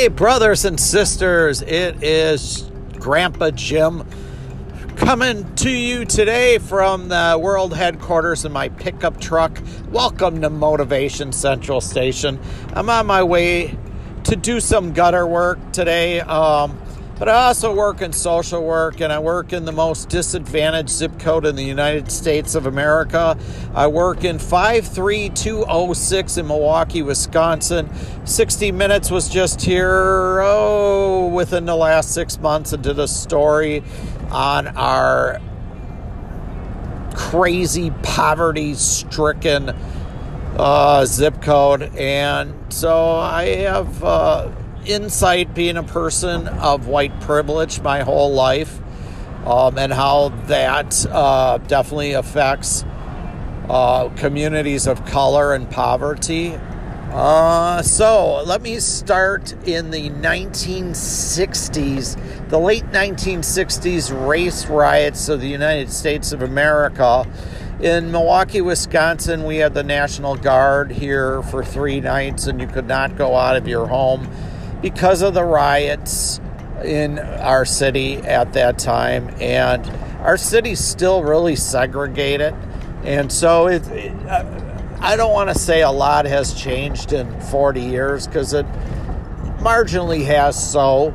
Hey, brothers and sisters, it is Grandpa Jim coming to you today from the world headquarters in my pickup truck. Welcome to Motivation Central Station. I'm on my way to do some gutter work today. Um, but I also work in social work and I work in the most disadvantaged zip code in the United States of America. I work in 53206 in Milwaukee, Wisconsin. 60 Minutes was just here, oh, within the last six months and did a story on our crazy poverty stricken uh, zip code. And so I have. Uh, insight being a person of white privilege my whole life um, and how that uh, definitely affects uh, communities of color and poverty. Uh, so let me start in the 1960s, the late 1960s race riots of the United States of America. In Milwaukee, Wisconsin, we had the National Guard here for three nights, and you could not go out of your home because of the riots in our city at that time. And our city's still really segregated. And so it, it I don't want to say a lot has changed in 40 years because it marginally has so.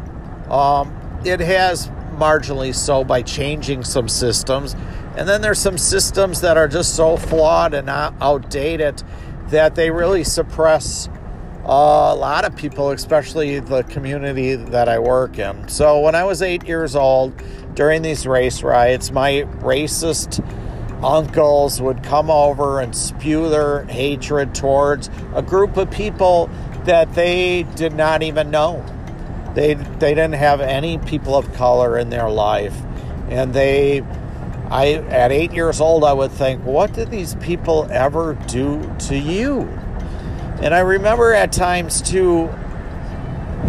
Um, it has marginally so by changing some systems. And then there's some systems that are just so flawed and outdated that they really suppress a lot of people, especially the community that I work in. So when I was eight years old, during these race riots, my racist uncles would come over and spew their hatred towards a group of people that they did not even know. They, they didn't have any people of color in their life. And they, I, at eight years old, I would think, what did these people ever do to you? And I remember at times too,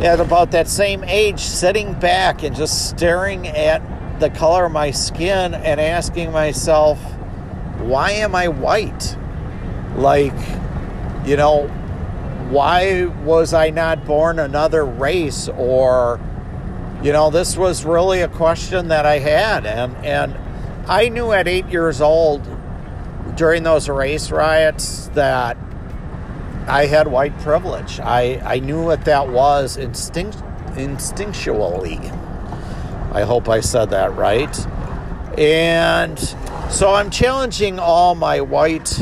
at about that same age, sitting back and just staring at the color of my skin and asking myself, why am I white? Like, you know, why was I not born another race? Or, you know, this was really a question that I had. And, and I knew at eight years old during those race riots that I had white privilege. I, I knew what that was instinct, instinctually. I hope I said that right. And so I'm challenging all my white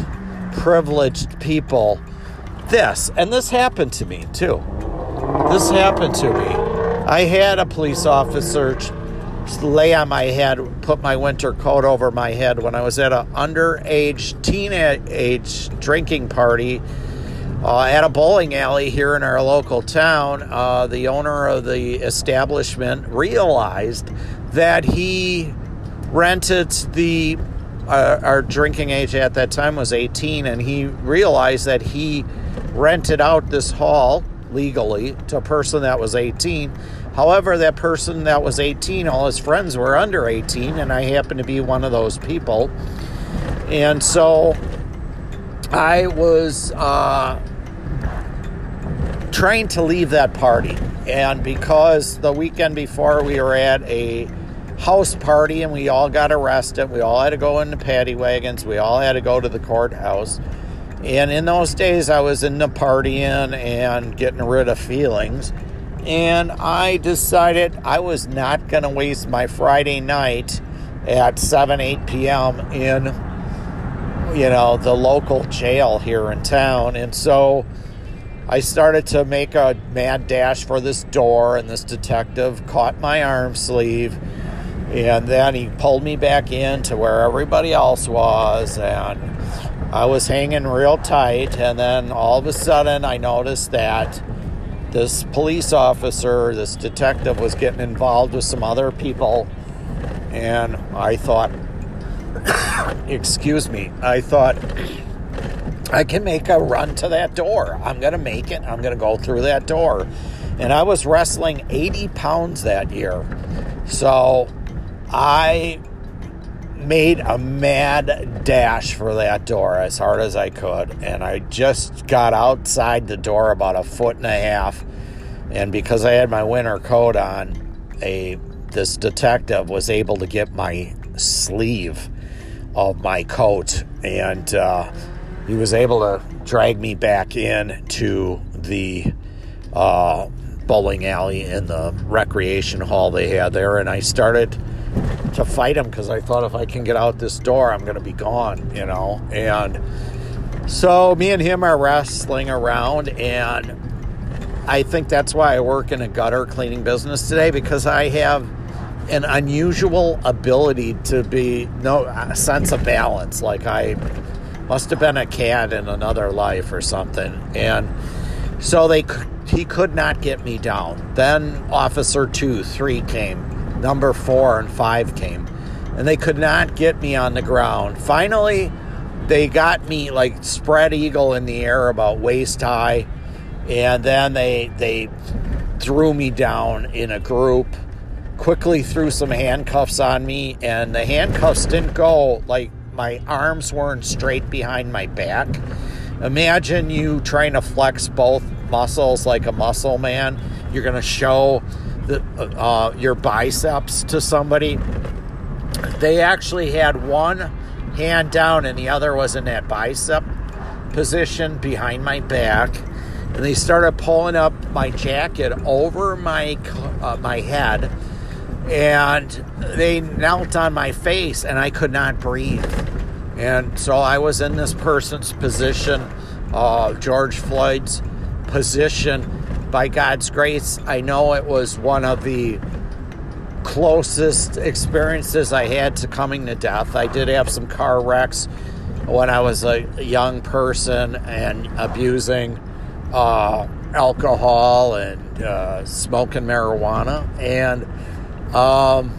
privileged people this, and this happened to me too. This happened to me. I had a police officer lay on my head, put my winter coat over my head when I was at an underage, teenage drinking party uh, at a bowling alley here in our local town, uh, the owner of the establishment realized that he rented the uh, our drinking age at that time was 18 and he realized that he rented out this hall legally to a person that was 18 however that person that was 18 all his friends were under 18 and i happened to be one of those people. And so i was uh, trying to leave that party. And because the weekend before we were at a house party and we all got arrested, we all had to go in the paddy wagons, we all had to go to the courthouse. And in those days, I was in the partying and getting rid of feelings. And I decided I was not going to waste my Friday night at 7, 8 p.m. in, you know, the local jail here in town. And so I started to make a mad dash for this door, and this detective caught my arm sleeve. And then he pulled me back in to where everybody else was, and I was hanging real tight. And then all of a sudden, I noticed that this police officer, this detective, was getting involved with some other people. And I thought, excuse me, I thought, I can make a run to that door. I'm going to make it. I'm going to go through that door. And I was wrestling 80 pounds that year. So I made a mad dash for that door as hard as I could. And I just got outside the door about a foot and a half And because I had my winter coat on, a this detective was able to get my sleeve of my coat and uh, he was able to drag me back in to the uh, bowling alley in the recreation hall they had there and i started to fight him because i thought if i can get out this door i'm going to be gone you know and so me and him are wrestling around and I think that's why I work in a gutter cleaning business today because I have an unusual ability to be no sense of balance. Like I must have been a cat in another life or something, and so they he could not get me down. Then officer two, three came, number four and five came, and they could not get me on the ground. Finally, they got me like spread eagle in the air about waist high. And then they they threw me down in a group quickly threw some handcuffs on me. And the handcuffs didn't go like my arms weren't straight behind my back. Imagine you trying to flex both muscles like a muscle man. You're going to show the, uh, your biceps to somebody. They actually had one hand down and the other was in that bicep position behind my back. And they started pulling up my jacket over my uh, my head and they knelt on my face and I could not breathe. And so I was in this person's position uh, George Floyd's position. By God's grace I know it was one of the closest experiences I had to coming to death. I did have some car wrecks when I was a young person and abusing uh, alcohol and uh, smoking marijuana. And, um,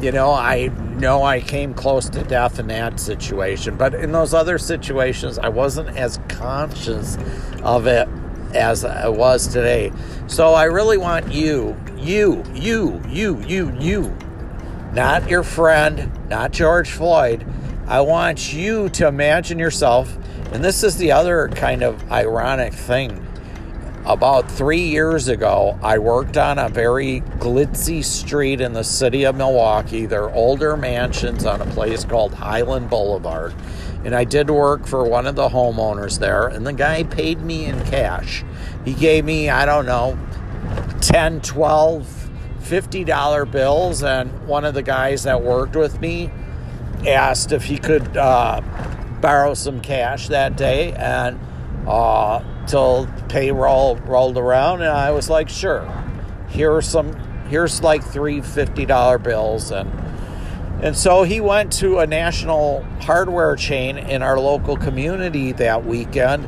you know, I know I came close to death in that situation. But in those other situations, I wasn't as conscious of it as I was today. So I really want you, you, you, you, you, you, not your friend, not George Floyd. I want you to imagine yourself and this is the other kind of ironic thing. About three years ago, I worked on a very glitzy street in the city of Milwaukee. They're older mansions on a place called Highland Boulevard. And I did work for one of the homeowners there, and the guy paid me in cash. He gave me, I don't know, 10, 12, $50 bills, and one of the guys that worked with me asked if he could uh, borrow some cash that day and uh, till payroll rolled around and I was like, sure, here's some here's like three fifty dollar bills and and so he went to a national hardware chain in our local community that weekend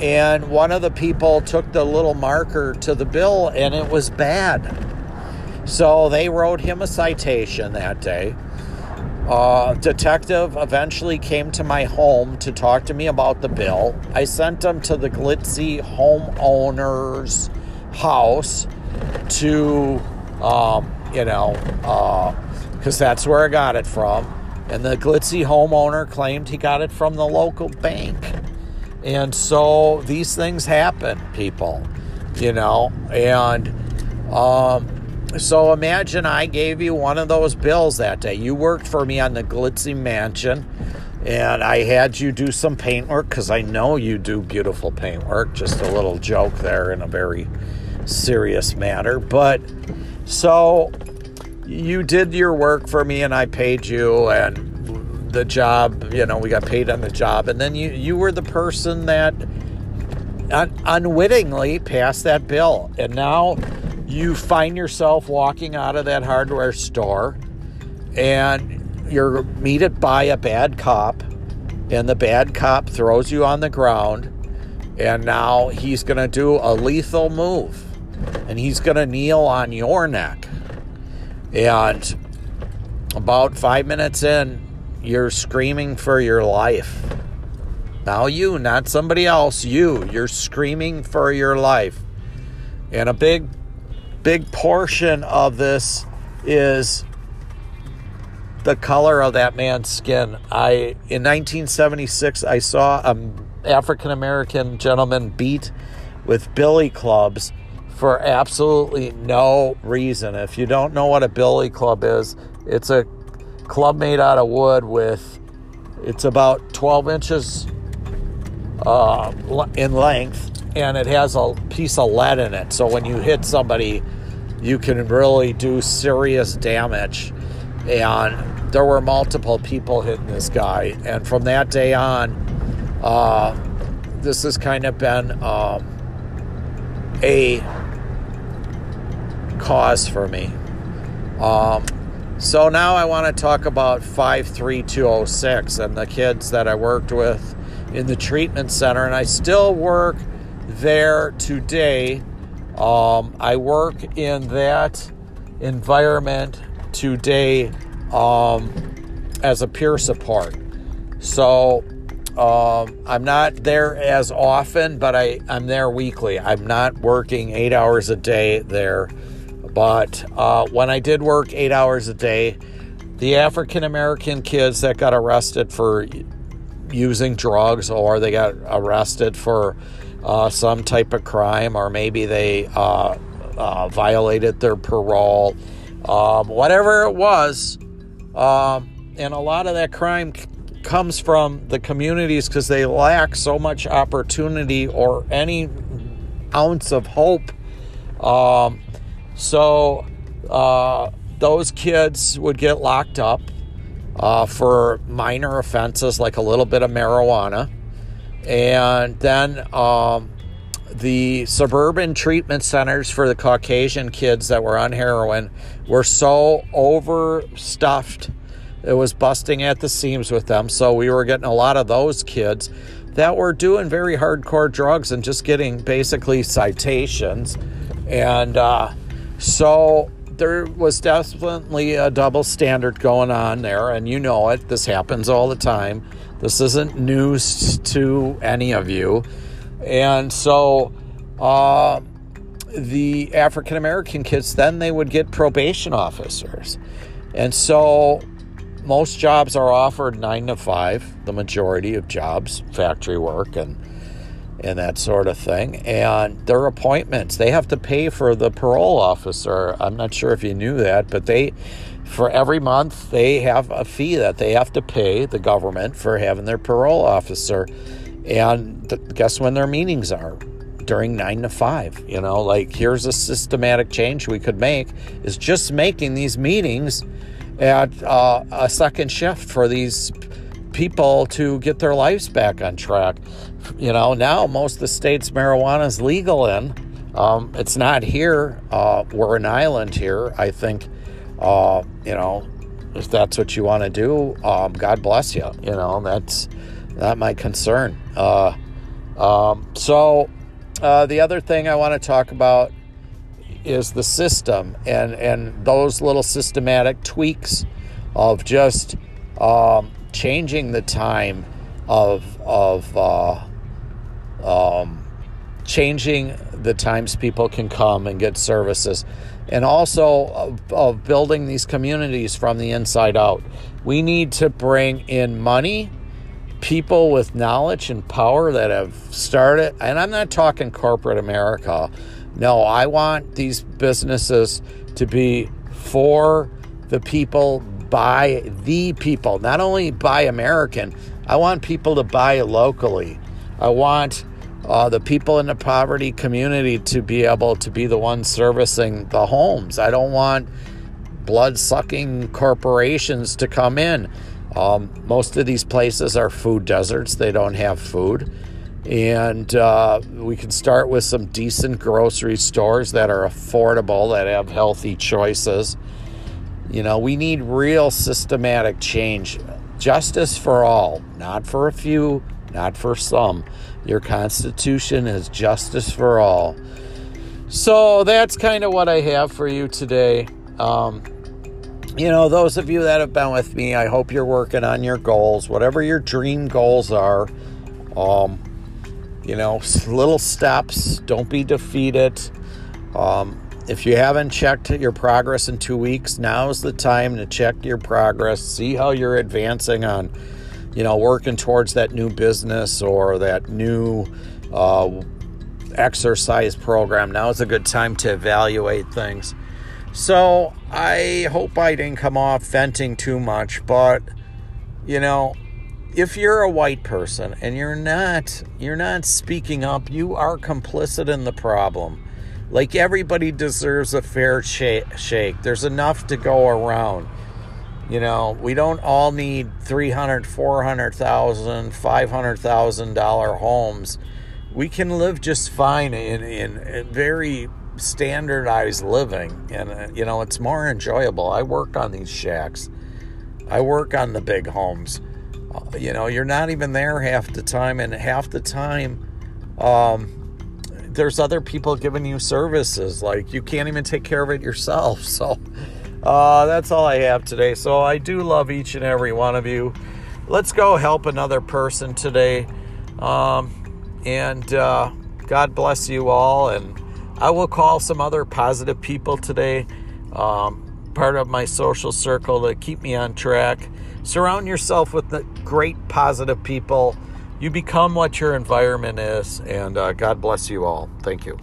and one of the people took the little marker to the bill and it was bad. So they wrote him a citation that day uh, detective eventually came to my home to talk to me about the bill. I sent him to the glitzy homeowner's house to, um, you know, because uh, that's where I got it from. And the glitzy homeowner claimed he got it from the local bank. And so these things happen, people, you know, and um, so imagine I gave you one of those bills that day. You worked for me on the glitzy mansion, and I had you do some paintwork because I know you do beautiful paintwork. Just a little joke there in a very serious matter. But so you did your work for me, and I paid you, and the job, you know, we got paid on the job. And then you, you were the person that un- unwittingly passed that bill. And now you find yourself walking out of that hardware store and you're meted by a bad cop and the bad cop throws you on the ground and now he's going to do a lethal move and he's going to kneel on your neck. And about 5 minutes in you're screaming for your life. Now you not somebody else you you're screaming for your life. And a big big portion of this is the color of that man's skin. I in 1976 I saw an African American gentleman beat with billy clubs for absolutely no reason. If you don't know what a billy club is, it's a club made out of wood with it's about 12 inches uh, in length and it has a piece of lead in it. So when you hit somebody, you can really do serious damage. And there were multiple people hitting this guy. And from that day on, uh, this has kind of been um, a cause for me. Um, so now I want to talk about 53206 and the kids that I worked with in the treatment center, and I still work there today. Um, I work in that environment today um, as a peer support. So um, I'm not there as often, but I, I'm there weekly. I'm not working eight hours a day there but uh, when I did work eight hours a day, the African American kids that got arrested for using drugs or they got arrested for uh, some type of crime or maybe they uh, uh violated their parole, um, whatever it was, um, and a lot of that crime comes from the communities because they lack so much opportunity or any ounce of hope. Um, so uh, those kids would get locked up uh, for minor offenses like a little bit of marijuana. And then um, the suburban treatment centers for the Caucasian kids that were on heroin were so overstuffed. It was busting at the seams with them. So we were getting a lot of those kids that were doing very hardcore drugs and just getting basically citations. And uh, so there was definitely a double standard going on there, and you know it. This happens all the time. This isn't news to any of you. And so uh, the African American kids, then they would get probation officers. And so most jobs are offered nine to five, the majority of jobs, factory work, and and that sort of thing. And their appointments, they have to pay for the parole officer. I'm not sure if you knew that, but they, for every month, they have a fee that they have to pay the government for having their parole officer. And th- guess when their meetings are? During nine to five. You know, like here's a systematic change we could make is just making these meetings at uh, a second shift for these people to get their lives back on track. You know, now most of the states marijuana is legal in. Um, it's not here. Uh, we're an island here. I think, uh, you know, if that's what you want to do, um, God bless you. You know, that's not my concern. Uh, um, so, uh, the other thing I want to talk about is the system and and those little systematic tweaks of just um, changing the time of of uh, um, changing the times people can come and get services, and also of, of building these communities from the inside out. We need to bring in money, people with knowledge and power that have started, and I'm not talking corporate America. No, I want these businesses to be for the people by the people, not only buy American. I want people to buy locally. I want uh, the people in the poverty community to be able to be the ones servicing the homes. I don't want blood sucking corporations to come in. Um, most of these places are food deserts, they don't have food. And uh, we can start with some decent grocery stores that are affordable, that have healthy choices. You know, we need real systematic change. Justice for all, not for a few, not for some. Your Constitution is justice for all. So that's kind of what I have for you today. Um, you know, those of you that have been with me, I hope you're working on your goals, whatever your dream goals are. Um, you know, little steps. Don't be defeated. Um, if you haven't checked your progress in two weeks, now's the time to check your progress, see how you're advancing on, you know, working towards that new business or that new uh, exercise program. Now is a good time to evaluate things. So I hope I didn't come off venting too much, but you know, if you're a white person and you're not you're not speaking up, you are complicit in the problem. Like everybody deserves a fair shake. There's enough to go around. You know, we don't all need 300, 400,000, 500,000 dollar homes. We can live just fine in, in, very standardized living and uh, you know, it's more enjoyable. I work on these shacks. I work on the big homes. Uh, you know, you're not even there half the time and half the time um there's other people giving you services like you can't even take care of it yourself. So uh, that's all I have today. So I do love each and every one of you. Let's go help another person today. Um, and uh, God bless you all. And I will call some other positive people today, um, part of my social circle to keep me on track. Surround yourself with the great positive people. You become what your environment is. And uh, God bless you all. Thank you.